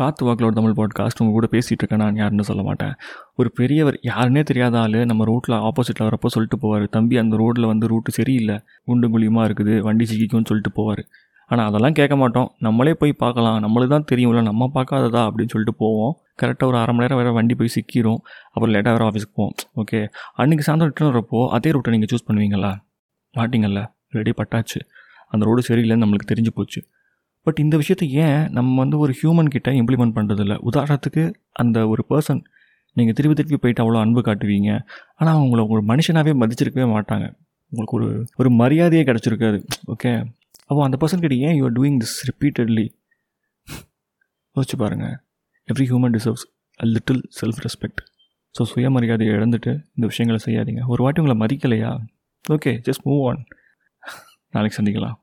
காத்து வாக்கிலோட தமிழ் பாட்காஸ்ட் உங்கள் கூட பேசிகிட்டு இருக்கேன் நான் யாருன்னு சொல்ல மாட்டேன். ஒரு பெரியவர் யாருன்னே தெரியாத ஆள் நம்ம ரோட்டில் ஆப்போசிட்டில் வரப்போ சொல்லிட்டு போவார். தம்பி அந்த ரோட்டில் வந்து ரூட்டு சரியில்லை குண்டு குழியுமாக இருக்குது வண்டி சிக்கிக்கும்னு சொல்லிட்டு போவார். ஆனால் அதெல்லாம் கேட்க மாட்டோம். நம்மளே போய் பார்க்கலாம். நம்மளுக்கு தான் தெரியும்ல நம்ம பார்க்காததா அப்படின்னு சொல்லிட்டு போவோம். கரெக்டாக ஒரு அரை மணி நேரம் வேறு வண்டி போய் சிக்கிரும். அப்புறம் லேட்டாக வேறு ஆஃபீஸ்க்கு போவோம். ஓகே அன்றைக்கி சாயந்தரம் ரிட்டர்ன் வரப்போ அதே ரூட்டை நீங்கள் சூஸ் பண்ணுவீங்களா? மாட்டிங்கல்ல? ரெடி பட்டாச்சு. அந்த ரோடு சரியில்லைன்னு நம்மளுக்கு தெரிஞ்சு போச்சு. பட் இந்த விஷயத்தை ஏன் நம்ம வந்து ஒரு ஹியூமன் கிட்ட இம்ப்ளிமெண்ட் பண்ணுறதில்ல உதாரணத்துக்கு அந்த ஒரு பர்சன் நீங்கள் திருப்பி திருப்பி போயிட்டு அவ்வளோ அன்பு காட்டுவீங்க. ஆனால் அவங்கள ஒரு மனுஷனாகவே மதிச்சிருக்கவே மாட்டாங்க. உங்களுக்கு ஒரு ஒரு மரியாதையே கிடச்சிருக்காது. ஓகே அப்போ அந்த பர்சன் கிட்ட ஏன் யூஆர் டூயிங் திஸ் ரிப்பீட்டட்லி யோசிச்சு பாருங்கள் every human deserves a little self respect so சுயமரியாதையை இழந்துட்டு இந்த விஷயங்களை செய்யாதீங்க. ஒரு வாட்டி உங்களை மதிக்கலையா? ஓகே ஜஸ்ட் மூவ் ஆன் நாளைக்கு சந்திக்கலாம்.